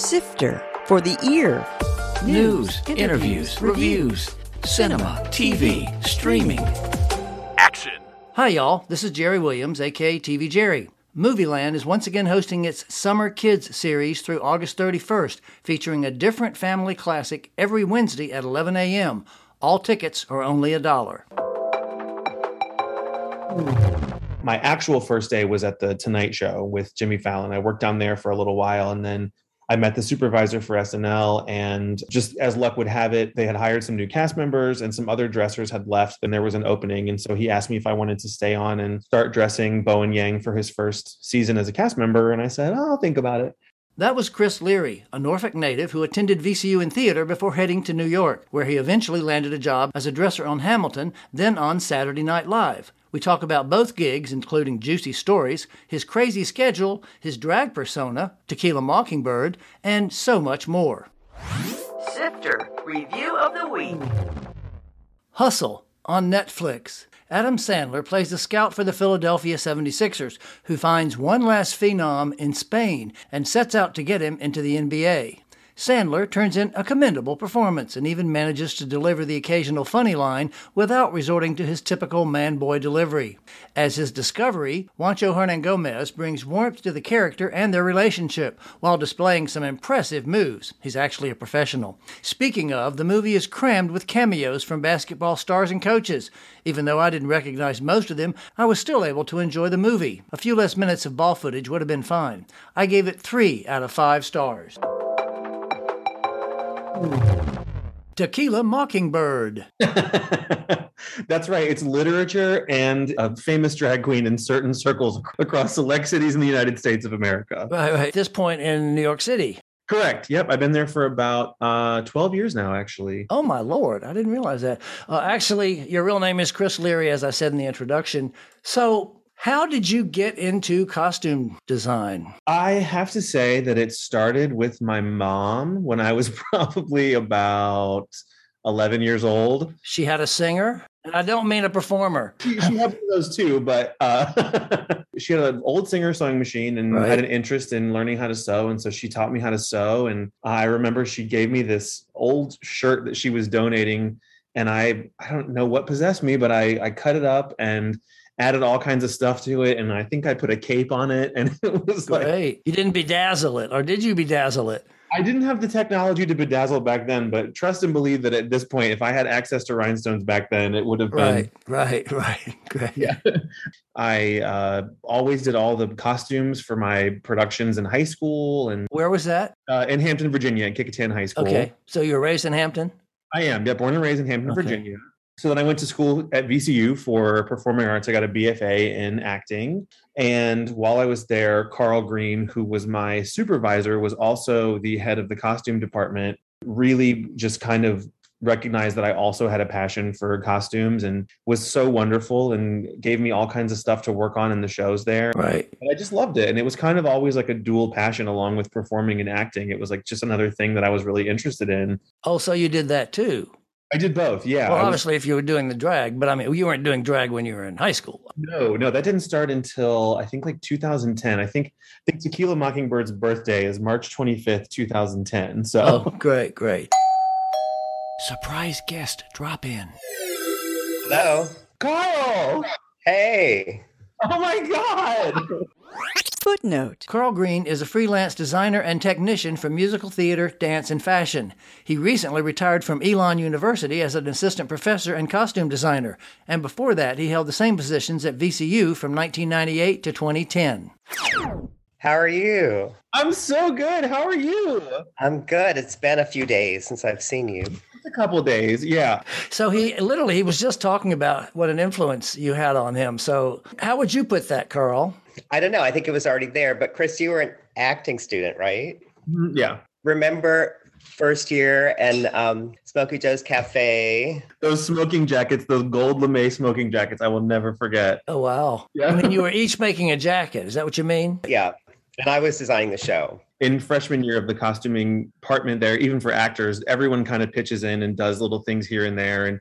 Sifter for the ear. News, interviews, reviews, cinema, TV, streaming. Action. Hi, y'all. This is Jerry Williams, aka TV Jerry. Movieland is once again hosting its Summer Kids series through August 31st, featuring a different family classic every Wednesday at 11 a.m. All tickets are only a dollar. My actual first day was at the Tonight Show with Jimmy Fallon. I worked down there for a little while and then I met the supervisor for SNL, and just as luck would have it, they had hired some new cast members and some other dressers had left, and there was an opening. And so he asked me if I wanted to stay on and start dressing Bowen Yang for his first season as a cast member. And I said, oh, I'll think about it. That was Chris Leary, a Norfolk native who attended VCU in theater before heading to New York, where he eventually landed a job as a dresser on Hamilton, then on Saturday Night Live. We talk about both gigs, including juicy stories, his crazy schedule, his drag persona, Tequila Mockingbird, and so much more. Sifter Review of the Week. Hustle on Netflix. Adam Sandler plays a scout for the Philadelphia 76ers, who finds one last phenom in Spain and sets out to get him into the NBA. Sandler turns in a commendable performance and even manages to deliver the occasional funny line without resorting to his typical man boy delivery. As his discovery, Juancho Hernangomez brings warmth to the character and their relationship while displaying some impressive moves. He's actually a professional. Speaking of, the movie is crammed with cameos from basketball stars and coaches. Even though I didn't recognize most of them, I was still able to enjoy the movie. A few less minutes of ball footage would have been fine. I gave it three out of five stars. Tequila Mockingbird. That's right. It's literature and a famous drag queen in certain circles across select cities in the United States of America. Right, right. At this point in New York City. Correct. Yep. I've been there for about uh, 12 years now, actually. Oh, my Lord. I didn't realize that. Uh, actually, your real name is Chris Leary, as I said in the introduction. So, how did you get into costume design? I have to say that it started with my mom when I was probably about 11 years old. She had a singer? And I don't mean a performer. She, she had those too, but uh, she had an old singer sewing machine and Right. had an interest in learning how to sew. And so she taught me how to sew. And I remember she gave me this old shirt that she was donating. And I, I don't know what possessed me, but I, I cut it up and added all kinds of stuff to it. And I think I put a cape on it. And it was like, Great. You didn't bedazzle it, or did you bedazzle it? I didn't have the technology to bedazzle back then, but trust and believe that at this point, if I had access to rhinestones back then, it would have been. Right, right, right. Great. Yeah. I uh, always did all the costumes for my productions in high school and Where was that? uh, in Hampton, Virginia, in Kecoughtan High School. Okay. So you were raised in Hampton? I am, yeah, born and raised in Hampton, Okay. Virginia. So then I went to school at VCU for performing arts. I got a BFA in acting. And while I was there, Carl Green, who was my supervisor, was also the head of the costume department, really just kind of recognized that I also had a passion for costumes and was so wonderful and gave me all kinds of stuff to work on in the shows there. Right. And I just loved it. And it was kind of always like a dual passion along with performing and acting. It was like just another thing that I was really interested in. Oh, so you did that too? I did both. Yeah. well, I was- obviously, if you were doing the drag, but I mean, you weren't doing drag when you were in high school. No, no, that didn't start until I think like 2010. I think I think Tequila Mockingbird's birthday is March 25th, 2010. So Oh, great, great. Surprise guest drop in. Hello. Carl! Hey. Oh my god! Footnote. Carl Green is a freelance designer and technician for musical theater, dance, and fashion. He recently retired from Elon University as an assistant professor and costume designer, and before that, he held the same positions at VCU from 1998 to 2010. How are you? I'm so good. How are you? I'm good. It's been a few days since I've seen you. It's a couple days. Yeah. So he literally he was just talking about what an influence you had on him. So how would you put that, Carl? I don't know. I think it was already there, but Chris, you were an acting student, right? Mhm, Yeah. Remember first year and um, Smoky Joe's Cafe? Those smoking jackets, those gold lamé smoking jackets, I will never forget. Oh wow! Yeah. I mean, you were each making a jacket. Is that what you mean? Yeah. And I was designing the show. In freshman year of the costuming department there, even for actors, everyone kind of pitches in and does little things here and there. And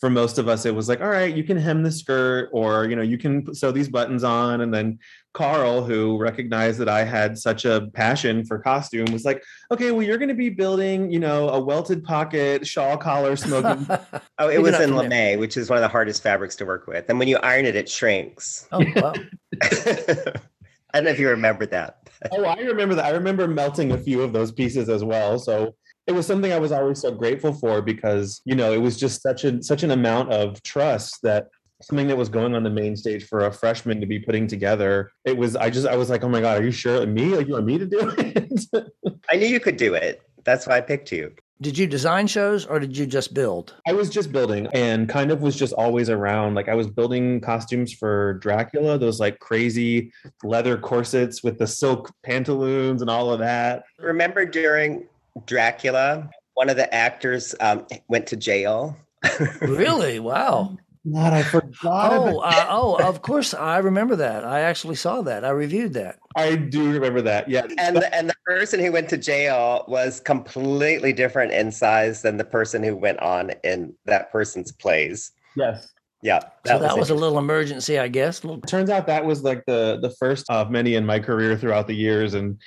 for most of us, it was like, all right, you can hem the skirt or, you know, you can sew these buttons on. And then Carl, who recognized that I had such a passion for costume, was like, okay, well, you're going to be building, you know, a welted pocket shawl collar smoking. oh, it was in lamé, which is one of the hardest fabrics to work with. And when you iron it, it shrinks. Oh, wow. I don't know if you remember that. Oh, I remember that. I remember melting a few of those pieces as well. So it was something I was always so grateful for because, you know, it was just such a such an amount of trust that something that was going on the main stage for a freshman to be putting together. It was I just I was like, oh my God, are you sure me? Like you want me to do it? I knew you could do it. That's why I picked you. Did you design shows or did you just build? I was just building and kind of was just always around. Like I was building costumes for Dracula, those like crazy leather corsets with the silk pantaloons and all of that. Remember during Dracula, one of the actors um, went to jail. really? Wow. God, I forgot. Oh, uh, oh, of course, I remember that. I actually saw that. I reviewed that. I do remember that. Yeah. And the, and the person who went to jail was completely different in size than the person who went on in that person's plays. Yes. Yeah. That so was that was a little emergency, I guess. Turns out that was like the the first of many in my career throughout the years, and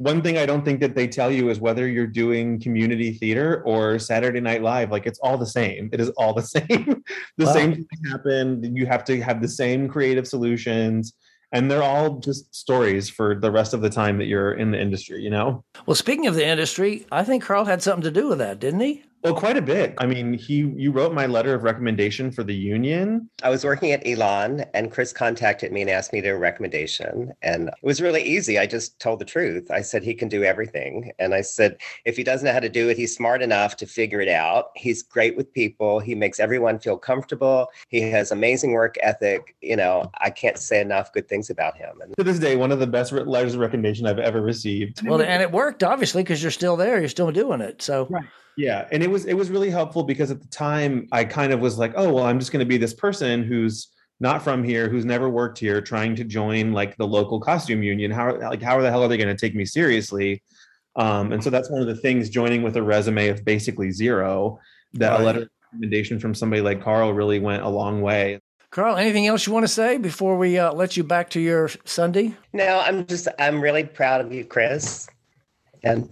one thing I don't think that they tell you is whether you're doing community theater or Saturday Night Live. Like it's all the same. It is all the same. the wow. same thing happened. You have to have the same creative solutions and they're all just stories for the rest of the time that you're in the industry, you know? Well, speaking of the industry, I think Carl had something to do with that, didn't he? Well, quite a bit. I mean, he you wrote my letter of recommendation for the union. I was working at Elon and Chris contacted me and asked me to a recommendation. And it was really easy. I just told the truth. I said he can do everything. And I said, if he doesn't know how to do it, he's smart enough to figure it out. He's great with people. He makes everyone feel comfortable. He has amazing work ethic. You know, I can't say enough good things about him. And to this day, one of the best letters of recommendation I've ever received. Well, and it worked obviously because you're still there. You're still doing it. So right. Yeah, and it was it was really helpful because at the time I kind of was like, oh well, I'm just going to be this person who's not from here, who's never worked here, trying to join like the local costume union. How like how the hell are they going to take me seriously? Um, and so that's one of the things joining with a resume of basically zero. That right. a letter of recommendation from somebody like Carl really went a long way. Carl, anything else you want to say before we uh, let you back to your Sunday? No, I'm just I'm really proud of you, Chris, and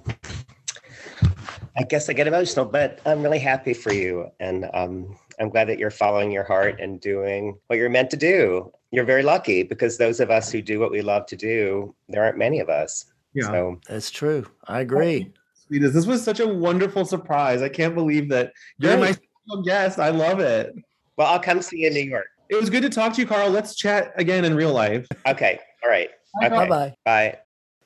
I guess I get emotional, but I'm really happy for you. And um, I'm glad that you're following your heart and doing what you're meant to do. You're very lucky because those of us who do what we love to do, there aren't many of us. Yeah, so, that's true. I agree. Sweetest. This was such a wonderful surprise. I can't believe that you're my guest. I love it. Well, I'll come see you in New York. It was good to talk to you, Carl. Let's chat again in real life. Okay. All right. Okay. Bye-bye. Bye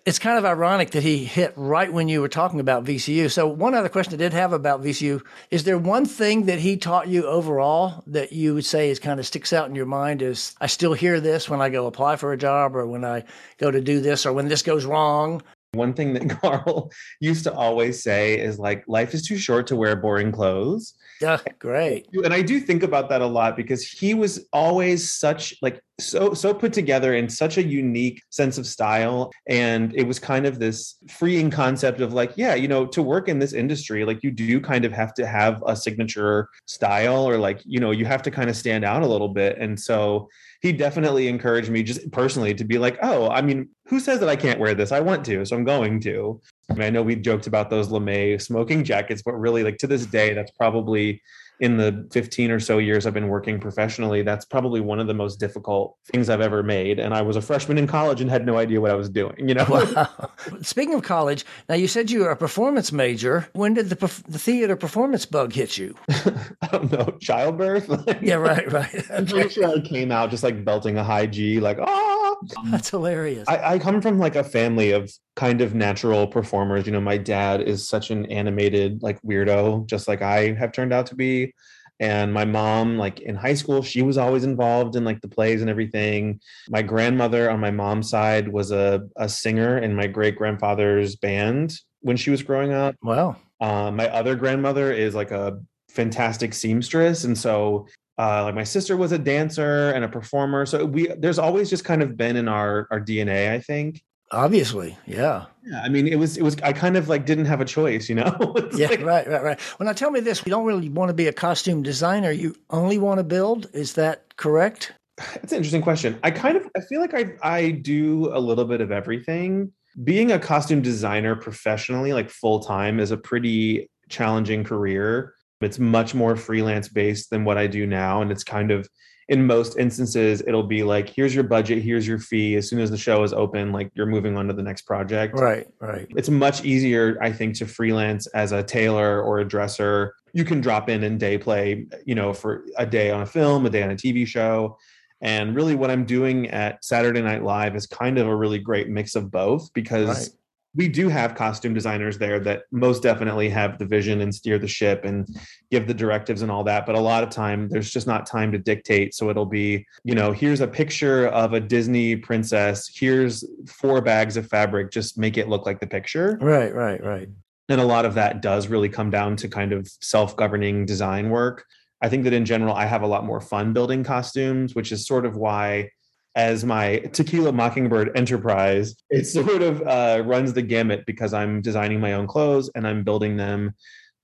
it's kind of ironic that he hit right when you were talking about VCU. So, one other question I did have about VCU is there one thing that he taught you overall that you would say is kind of sticks out in your mind is I still hear this when I go apply for a job or when I go to do this or when this goes wrong? One thing that Carl used to always say is like, life is too short to wear boring clothes. Yeah, great. And I do think about that a lot because he was always such like so so put together in such a unique sense of style. And it was kind of this freeing concept of like yeah you know to work in this industry like you do kind of have to have a signature style or like you know you have to kind of stand out a little bit. And so he definitely encouraged me just personally to be like oh i mean who says that i can't wear this? I want to so i'm going to I mean, I know we joked about those lamé smoking jackets, but really, like to this day, that's probably in the 15 or so years I've been working professionally, that's probably one of the most difficult things I've ever made. And I was a freshman in college and had no idea what I was doing, you know? Wow. Speaking of college, now you said you were a performance major. When did the, the theater performance bug hit you? I don't know, childbirth? yeah, right, right. I'm pretty sure I came out just like belting a high G, like, oh, that's hilarious. I, I come from like a family of kind of natural performers. You know, my dad is such an animated like weirdo, just like I have turned out to be. And my mom, like in high school, she was always involved in like the plays and everything. My grandmother on my mom's side was a, a singer in my great grandfather's band when she was growing up. Wow. Um, my other grandmother is like a fantastic seamstress. And so uh, like my sister was a dancer and a performer. So we there's always just kind of been in our our DNA, I think. Obviously, yeah. Yeah, I mean, it was it was. I kind of like didn't have a choice, you know. Yeah, like- right, right, right. Well, now tell me this: you don't really want to be a costume designer; you only want to build. Is that correct? That's an interesting question. I kind of I feel like I I do a little bit of everything. Being a costume designer professionally, like full time, is a pretty challenging career. It's much more freelance based than what I do now, and it's kind of in most instances it'll be like here's your budget, here's your fee. As soon as the show is open, like you're moving on to the next project. Right, right. It's much easier, I think, to freelance as a tailor or a dresser. You can drop in and day play, you know, for a day on a film, a day on a TV show. And really, what I'm doing at Saturday Night Live is kind of a really great mix of both because Right. We do have costume designers there that most definitely have the vision and steer the ship and give the directives and all that. But a lot of time, there's just not time to dictate. So it'll be, you know, here's a picture of a Disney princess. Here's four bags of fabric. Just make it look like the picture. Right, right, right. And a lot of that does really come down to kind of self governing design work. I think that in general, I have a lot more fun building costumes, which is sort of why, as my Tequila Mockingbird enterprise, it sort of uh, runs the gamut because I'm designing my own clothes and I'm building them.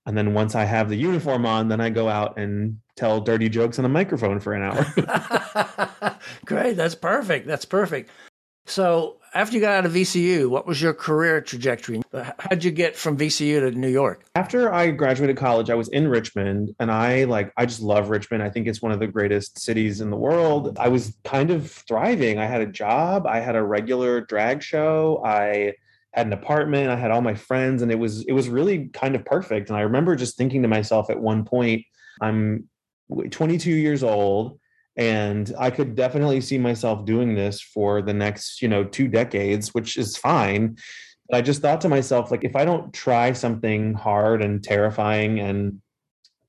And then once I have the uniform on, then I go out and tell dirty jokes on a microphone for an hour. Great, that's perfect. That's perfect. So, after you got out of VCU, what was your career trajectory? Uh, how'd you get from VCU to New York? after I graduated college, I was in Richmond and I like I just love Richmond. I think it's one of the greatest cities in the world. I was kind of thriving. I had a job, I had a regular drag show, I had an apartment, I had all my friends and it was it was really kind of perfect. And I remember just thinking to myself at one point, I'm 22 years old and I could definitely see myself doing this for the next, you know, two decades, which is fine. But I just thought to myself, like, if I don't try something hard and terrifying and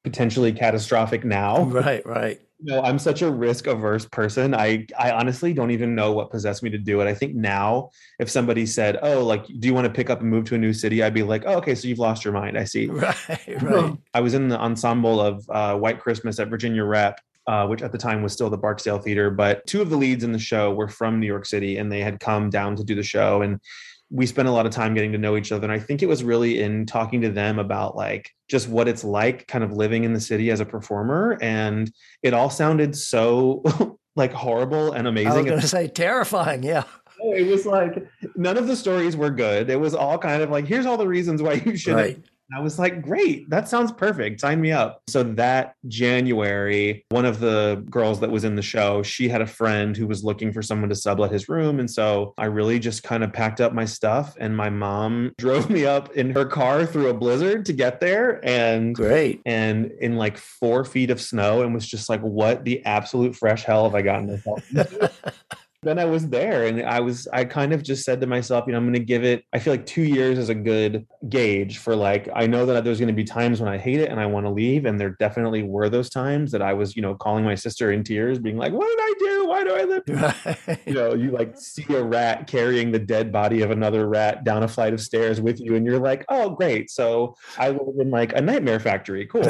potentially catastrophic now, Right, right. you know, I'm such a risk averse person. I I honestly don't even know what possessed me to do it. I think now, if somebody said, "Oh, like, do you want to pick up and move to a new city?" I'd be like, "Oh, okay, so you've lost your mind. I see." Right, right. I was in the ensemble of uh, White Christmas at Virginia Rep, uh, which at the time was still the Barksdale Theater. But two of the leads in the show were from New York City, and they had come down to do the show. And we spent a lot of time getting to know each other. And I think it was really in talking to them about like just what it's like kind of living in the city as a performer. And it all sounded so like horrible and amazing. I was going to say terrifying. Yeah. it was like none of the stories were good. It was all kind of like, here's all the reasons why you shouldn't Right. I was like, great, that sounds perfect. Sign me up. So that January, one of the girls that was in the show, she had a friend who was looking for someone to sublet his room. And so I really just kind of packed up my stuff and my mom drove me up in her car through a blizzard to get there. And Great. and in like four feet of snow and was just like, what the absolute fresh hell have I gotten myself into? Then I was there and I was, I kind of just said to myself, you know, I'm going to give it, I feel like two years is a good gauge for like, I know that there's going to be times when I hate it and I want to leave. And there definitely were those times that I was, you know, calling my sister in tears, being like, what did I do? Why do I live? Right. You know, you like see a rat carrying the dead body of another rat down a flight of stairs with you, and you're like, oh, great. So I live in like a nightmare factory. Cool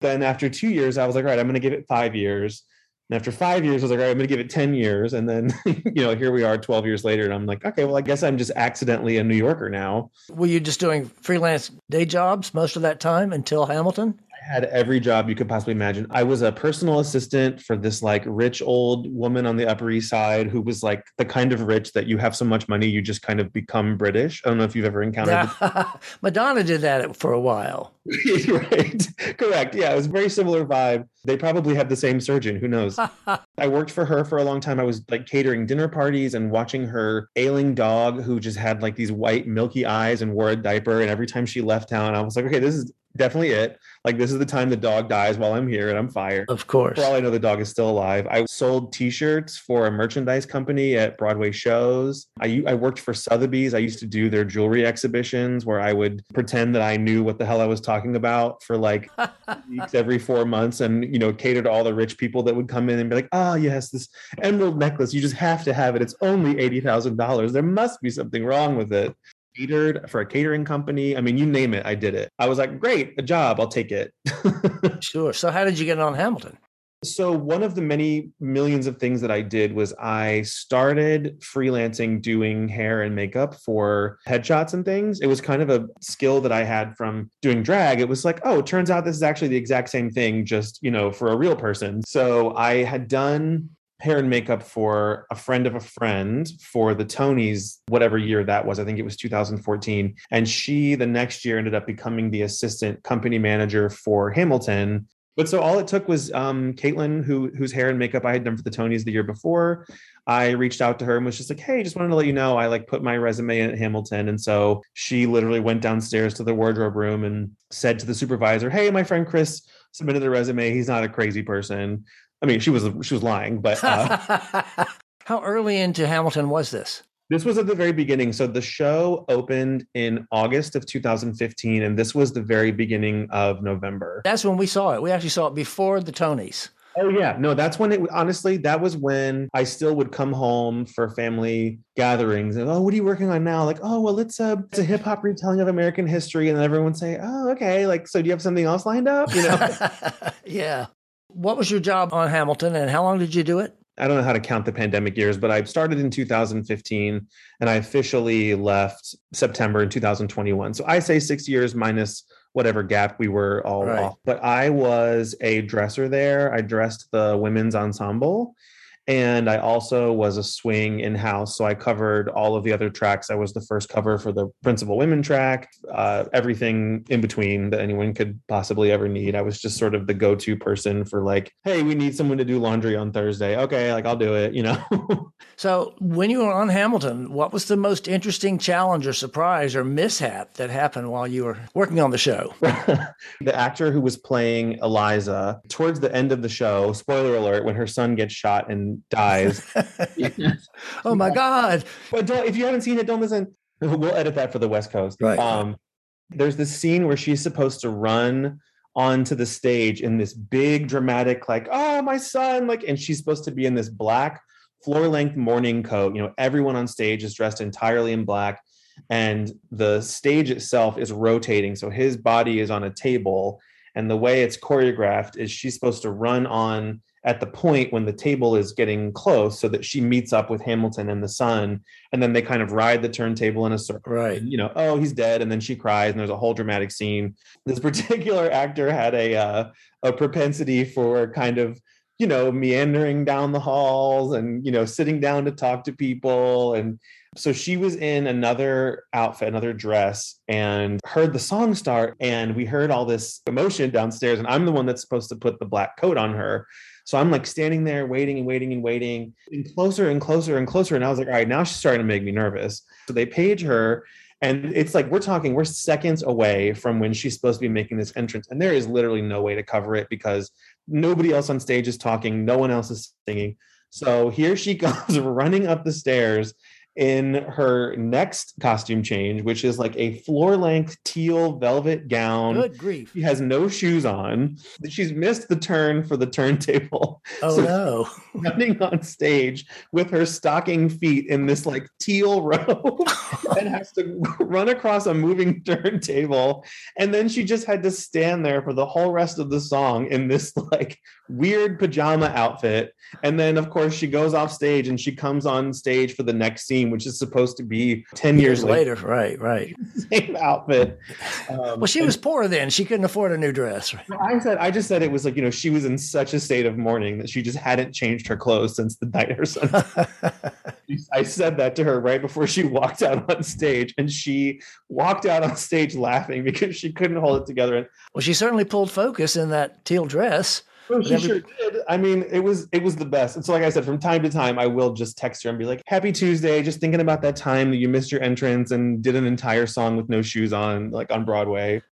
then after two years, I was like, all right, I'm going to give it five years. And after five years, I was like, all right, I'm going to give it 10 years. And then, you know, here we are 12 years later. And I'm like, okay, well, I guess I'm just accidentally a New Yorker now. Were you just doing freelance day jobs most of that time until Hamilton? Had every job you could possibly imagine. I was a personal assistant for this like rich old woman on the Upper East Side who was like the kind of rich that you have so much money, you just kind of become British. I don't know if you've ever encountered Madonna did that for a while. right. Correct. Yeah, it was a very similar vibe. They probably had the same surgeon. Who knows? I worked for her for a long time. I was like catering dinner parties and watching her ailing dog who just had like these white milky eyes and wore a diaper. And every time she left town, I was like, okay, this is definitely it. Like this is the time the dog dies while I'm here and I'm fired. Of course. For all I know, the dog is still alive. I sold T-shirts for a merchandise company at Broadway shows. I I worked for Sotheby's. I used to do their jewelry exhibitions where I would pretend that I knew what the hell I was talking about for like weeks every four months, and you know, cater to all the rich people that would come in and be like, "Oh yes, this emerald necklace. You just have to have it. It's only eighty thousand dollars. There must be something wrong with it." Catered for a catering company. I mean, you name it, I did it. I was like, "Great, a job. I'll take it." Sure. So, how did you get on Hamilton? So, one of the many millions of things that I did was I started freelancing doing hair and makeup for headshots and things. It was kind of a skill that I had from doing drag. It was like, oh, it turns out this is actually the exact same thing, just, you know, for a real person. So, I had done hair and makeup for a friend of a friend for the Tonys, whatever year that was. I think it was 2014. And she, the next year, ended up becoming the assistant company manager for Hamilton. But so all it took was um, Caitlin, who whose hair and makeup I had done for the Tonys the year before. I reached out to her and was just like, "Hey, just wanted to let you know I like put my resume in at Hamilton." And so she literally went downstairs to the wardrobe room and said to the supervisor, "Hey, my friend Chris submitted the resume. He's not a crazy person. I mean, she was she was lying, but uh, how early into Hamilton was this? This was at the very beginning. So the show opened in August of 2015, and this was the very beginning of November. That's when we saw it. We actually saw it before the Tonys. Oh yeah, no, that's when it. Honestly, that was when I still would come home for family gatherings and oh, what are you working on now? Like, oh, well, it's a it's a hip hop retelling of American history, and then everyone would say, oh, okay, like, so do you have something else lined up? You know? yeah. What was your job on Hamilton and how long did you do it? I don't know how to count the pandemic years, but I started in 2015 and I officially left September in 2021. So I say six years minus whatever gap we were all right. off. But I was a dresser there. I dressed the women's ensemble and I also was a swing in house. So I covered all of the other tracks. I was the first cover for the principal women track, uh, everything in between that anyone could possibly ever need. I was just sort of the go to person for like, hey, we need someone to do laundry on Thursday. Okay, like I'll do it, you know? so when you were on Hamilton, what was the most interesting challenge or surprise or mishap that happened while you were working on the show? the actor who was playing Eliza, towards the end of the show, spoiler alert, when her son gets shot and dies. oh my God. But don't, if you haven't seen it, don't listen. We'll edit that for the West Coast. Right. Um, there's this scene where she's supposed to run onto the stage in this big dramatic, like, oh, my son, like, and she's supposed to be in this black floor length morning coat. You know, everyone on stage is dressed entirely in black, and the stage itself is rotating. So his body is on a table. And the way it's choreographed is she's supposed to run on at the point when the table is getting close so that she meets up with Hamilton and the son and then they kind of ride the turntable in a circle right. and, you know oh he's dead and then she cries and there's a whole dramatic scene. This particular actor had a uh, a propensity for kind of you know meandering down the halls and you know sitting down to talk to people and so she was in another outfit another dress and heard the song start and we heard all this emotion downstairs and i'm the one that's supposed to put the black coat on her so I'm like standing there waiting and waiting and waiting and closer and closer and closer. And I was like, all right, now she's starting to make me nervous. So they page her. And it's like we're talking, we're seconds away from when she's supposed to be making this entrance. And there is literally no way to cover it because nobody else on stage is talking, no one else is singing. So here she goes running up the stairs in her next costume change, which is like a floor length teal velvet gown. Good grief. She has no shoes on. She's missed the turn for the turntable. Oh so no. Running on stage with her stocking feet in this like teal robe and has to run across a moving turntable. And then she just had to stand there for the whole rest of the song in this like weird pajama outfit. And then, of course, she goes off stage and she comes on stage for the next scene scene, which is supposed to be 10 years, later. later. Right, right. Same outfit. Um, well, she was poor then. She couldn't afford a new dress. I said, I just said it was like, you know, she was in such a state of mourning that she just hadn't changed her clothes since the night her son. I said that to her right before she walked out on stage, and she walked out on stage laughing because she couldn't hold it together. Well, she certainly pulled focus in that teal dress. Well, she every- sure did. I mean, it was it was the best. And so, like I said, from time to time, I will just text her and be like, "Happy Tuesday! Just thinking about that time that you missed your entrance and did an entire song with no shoes on, like on Broadway."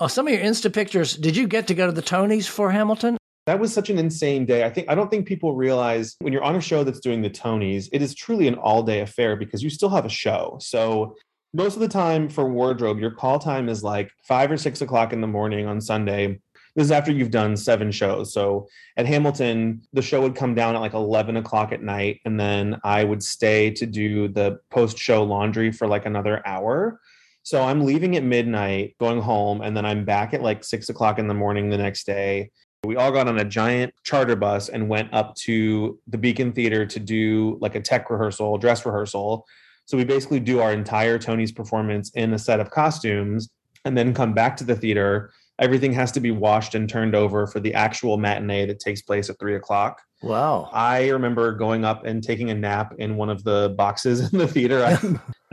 Oh, some of your Insta pictures. Did you get to go to the Tonys for Hamilton? That was such an insane day. I think I don't think people realize when you're on a show that's doing the Tonys, it is truly an all-day affair because you still have a show. So most of the time for wardrobe, your call time is like five or six o'clock in the morning on Sunday this is after you've done seven shows. So at Hamilton, the show would come down at like 11 o'clock at night. And then I would stay to do the post show laundry for like another hour. So I'm leaving at midnight, going home, and then I'm back at like six o'clock in the morning the next day. We all got on a giant charter bus and went up to the Beacon Theater to do like a tech rehearsal, dress rehearsal. So we basically do our entire Tony's performance in a set of costumes and then come back to the theater. Everything has to be washed and turned over for the actual matinee that takes place at three o'clock. Wow. I remember going up and taking a nap in one of the boxes in the theater. I,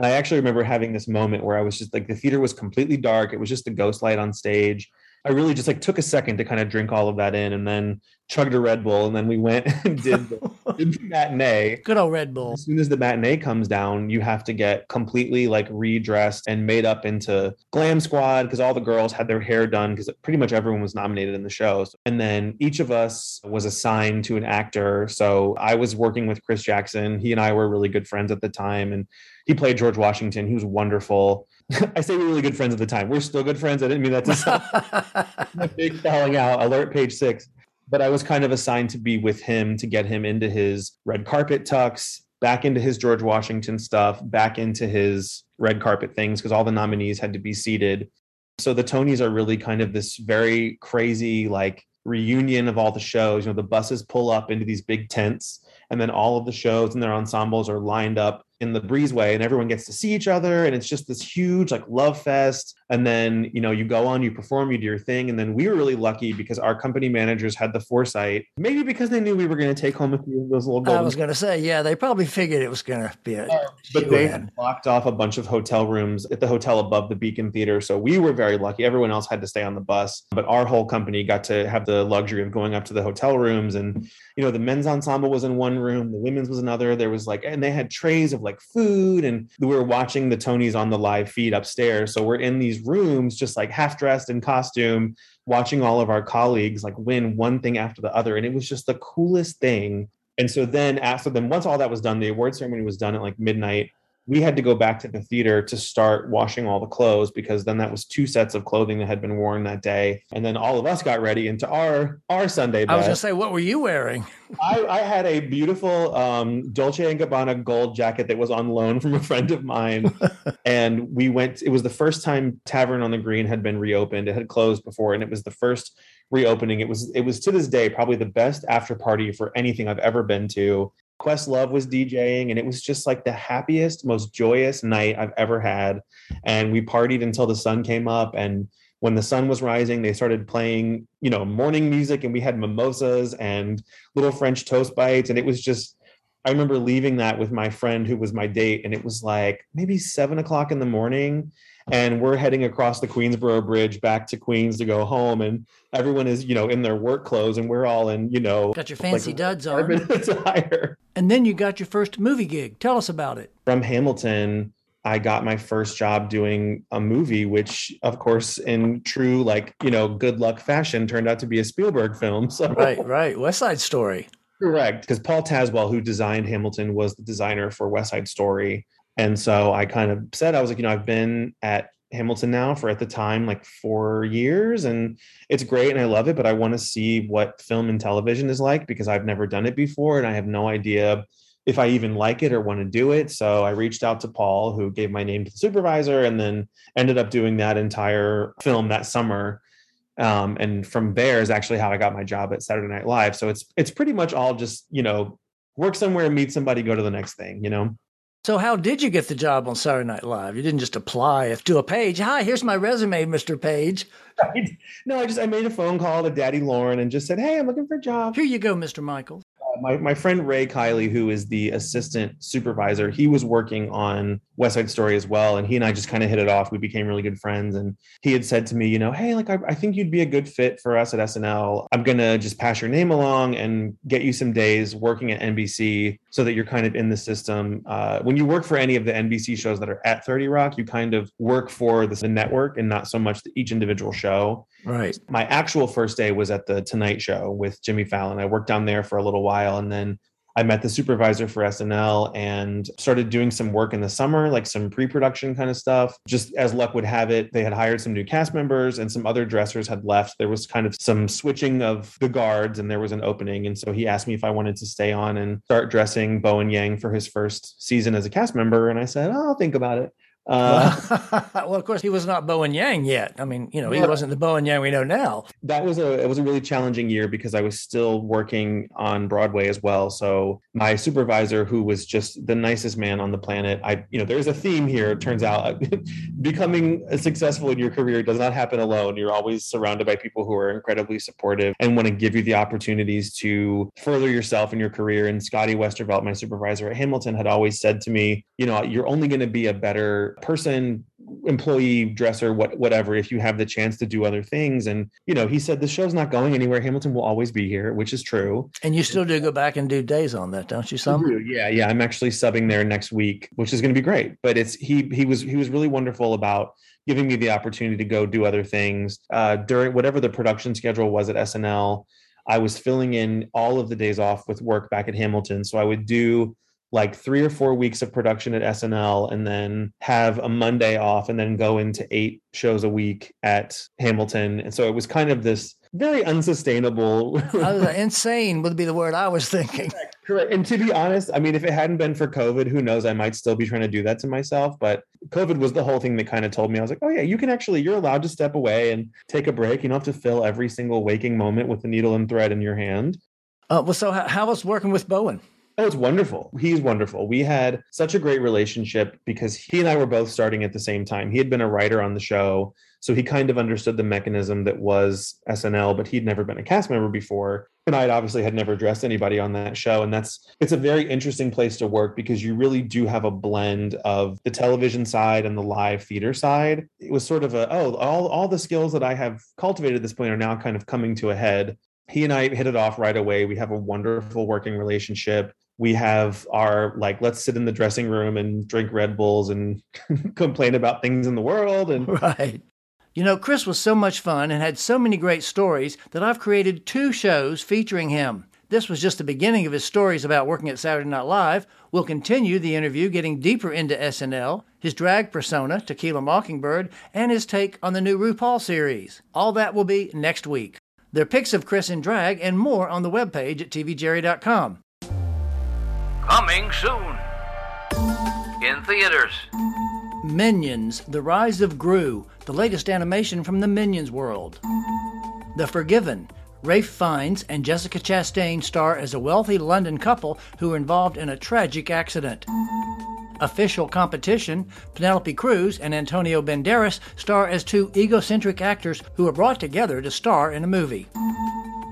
I actually remember having this moment where I was just like, the theater was completely dark. It was just a ghost light on stage. I really just like took a second to kind of drink all of that in and then chugged a Red Bull. And then we went and did the, did the matinee. Good old Red Bull. As soon as the matinee comes down, you have to get completely like redressed and made up into glam squad because all the girls had their hair done because pretty much everyone was nominated in the show. And then each of us was assigned to an actor. So I was working with Chris Jackson. He and I were really good friends at the time. And he played George Washington. He was wonderful. I say we are really good friends at the time. We're still good friends. I didn't mean that to sound a big falling out. Alert page six. But I was kind of assigned to be with him to get him into his red carpet tux, back into his George Washington stuff, back into his red carpet things, because all the nominees had to be seated. So the Tonys are really kind of this very crazy, like reunion of all the shows. You know, the buses pull up into these big tents, and then all of the shows and their ensembles are lined up in the breezeway and everyone gets to see each other and it's just this huge like love fest. And then you know you go on you perform you do your thing. And then we were really lucky because our company managers had the foresight maybe because they knew we were going to take home a few of those little I was going to say yeah they probably figured it was going to be a but they had blocked off a bunch of hotel rooms at the hotel above the Beacon Theater. So we were very lucky. Everyone else had to stay on the bus. But our whole company got to have the luxury of going up to the hotel rooms. And you know the men's ensemble was in one room the women's was another. There was like and they had trays of like like food and we were watching the Tonys on the live feed upstairs. So we're in these rooms just like half dressed in costume, watching all of our colleagues like win one thing after the other. And it was just the coolest thing. And so then after then, once all that was done, the award ceremony was done at like midnight we had to go back to the theater to start washing all the clothes because then that was two sets of clothing that had been worn that day. And then all of us got ready into our our sunday best. i was gonna say what were you wearing? I, I, had a beautiful um, dolce and gabbana gold jacket that was on loan from a friend of mine. And we went it was the first time tavern on the green had been reopened. It had closed before and it was the first reopening. It was it was to this day probably the best after party for anything i've ever been to Questlove was DJing, and it was just like the happiest, most joyous night I've ever had. And we partied until the sun came up. And when the sun was rising, they started playing, you know, morning music, and we had mimosas and little French toast bites. And it was just, I remember leaving that with my friend who was my date, and it was like maybe seven o'clock in the morning and we're heading across the Queensboro Bridge back to Queens to go home, and everyone is you know in their work clothes, and we're all in you know got your fancy like, duds on attire. And then you got your first movie gig. Tell us about it. From Hamilton, I got my first job doing a movie, which, of course, in true like you know good luck fashion, turned out to be a Spielberg film. So right, right, West Side Story. Correct, because Paul Tazewell, who designed Hamilton, was the designer for West Side Story. And so I kind of said, I was like, you know, I've been at Hamilton now for at the time like four years and it's great and I love it, but I want to see what film and television is like because I've never done it before and I have no idea if I even like it or want to do it. So I reached out to Paul, who gave my name to the supervisor, and then ended up doing that entire film that summer. Um, and from there is actually how I got my job at Saturday Night Live. So it's it's pretty much all just you know work somewhere, meet somebody, go to the next thing. You know. So, how did you get the job on Saturday Night Live? You didn't just apply to a page. Hi, here's my resume, Mr. Page. No, I just I made a phone call to Daddy Lorne and just said, "Hey, I'm looking for a job." Here you go, Mr. Michael my, my friend Ray Kiley, who is the assistant supervisor, he was working on West Side Story as well. And he and I just kind of hit it off. We became really good friends. And he had said to me, you know, hey, like, I, I think you'd be a good fit for us at SNL. I'm going to just pass your name along and get you some days working at NBC so that you're kind of in the system. Uh, when you work for any of the NBC shows that are at 30 Rock, you kind of work for the, the network and not so much the each individual show. Right. My actual first day was at the Tonight Show with Jimmy Fallon. I worked down there for a little while and then I met the supervisor for SNL and started doing some work in the summer, like some pre production kind of stuff. Just as luck would have it, they had hired some new cast members and some other dressers had left. There was kind of some switching of the guards and there was an opening. And so he asked me if I wanted to stay on and start dressing Bowen Yang for his first season as a cast member. And I said, oh, I'll think about it Uh, well, of course, he was not Bowen Yang yet. I mean, you know, he Well- wasn't the Bowen Yang we know now. that was a it was a really challenging year because I was still working on Broadway as well. So my supervisor, who was just the nicest man on the planet, I you know there's a theme here. It turns out becoming successful in your career does not happen alone. You're always surrounded by people who are incredibly supportive and want to give you the opportunities to further yourself in your career. And Scotty Westervelt, my supervisor at Hamilton, had always said to me, you know, you're only going to be a better person employee dresser what whatever if you have the chance to do other things. And you know he said the show's not going anywhere. Hamilton will always be here which is true. And you still do go back and do days on that, don't you? Some. yeah yeah. I'm actually subbing there next week which is going to be great. But it's he he was he was really wonderful about giving me the opportunity to go do other things. Uh during whatever the production schedule was at snl i was filling in all of the days off with work back at hamilton. So i would do like three or four weeks of production at SNL and then have a Monday off and then go into eight shows a week at Hamilton. And so it was kind of this very unsustainable. Insane would be the word I was thinking. Correct. And to be honest, I mean, if it hadn't been for COVID, who knows? I might still be trying to do that to myself. But COVID was the whole thing that kind of told me, I was like, oh, yeah, you can actually, you're allowed to step away and take a break. You don't have to fill every single waking moment with a needle and thread in your hand. Uh, well, so how, how was working with Bowen? Oh, it's wonderful. He's wonderful. We had such a great relationship because he and I were both starting at the same time. He had been a writer on the show. So he kind of understood the mechanism that was SNL, but he'd never been a cast member before. And I obviously had never dressed anybody on that show. And that's it's a very interesting place to work because you really do have a blend of the television side and the live theater side. It was sort of a, oh, all, all the skills that I have cultivated at this point are now kind of coming to a head. He and I hit it off right away. We have a wonderful working relationship we have our like let's sit in the dressing room and drink red bulls and complain about things in the world and Right. You know, Chris was so much fun and had so many great stories that I've created two shows featuring him. This was just the beginning of his stories about working at Saturday Night Live. We'll continue the interview getting deeper into SNL, his drag persona, Tequila Mockingbird, and his take on the new RuPaul series. All that will be next week. There are pics of Chris in drag and more on the webpage at tvjerry.com. Coming soon. In theaters. Minions The Rise of Gru, the latest animation from the Minions world. The Forgiven. Ralph Fiennes and Jessica Chastain star as a wealthy London couple who are involved in a tragic accident. Official Competition. Penelope Cruz and Antonio Banderas star as two egocentric actors who are brought together to star in a movie.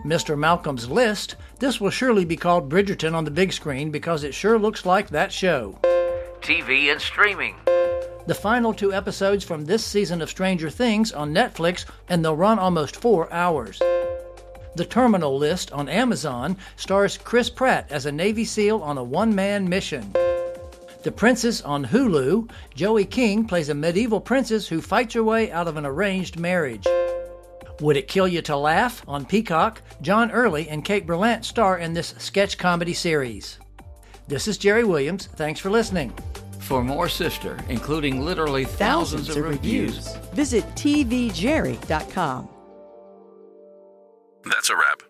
Mr. Malcolm's List. This will surely be called Bridgerton on the big screen because it sure looks like that show. TV and streaming. The final two episodes from this season of Stranger Things on Netflix, and they'll run almost four hours. The Terminal List on Amazon stars Chris Pratt as a Navy SEAL on a one man mission. The Princess on Hulu, Joey King plays a medieval princess who fights her way out of an arranged marriage. Would It Kill You to Laugh on Peacock, John Early and Kate Berlant star in this sketch comedy series. This is Jerry Williams. Thanks for listening. For more Sifter, including literally thousands, Thousands of reviews. reviews. Visit tvjerry.com. That's a wrap.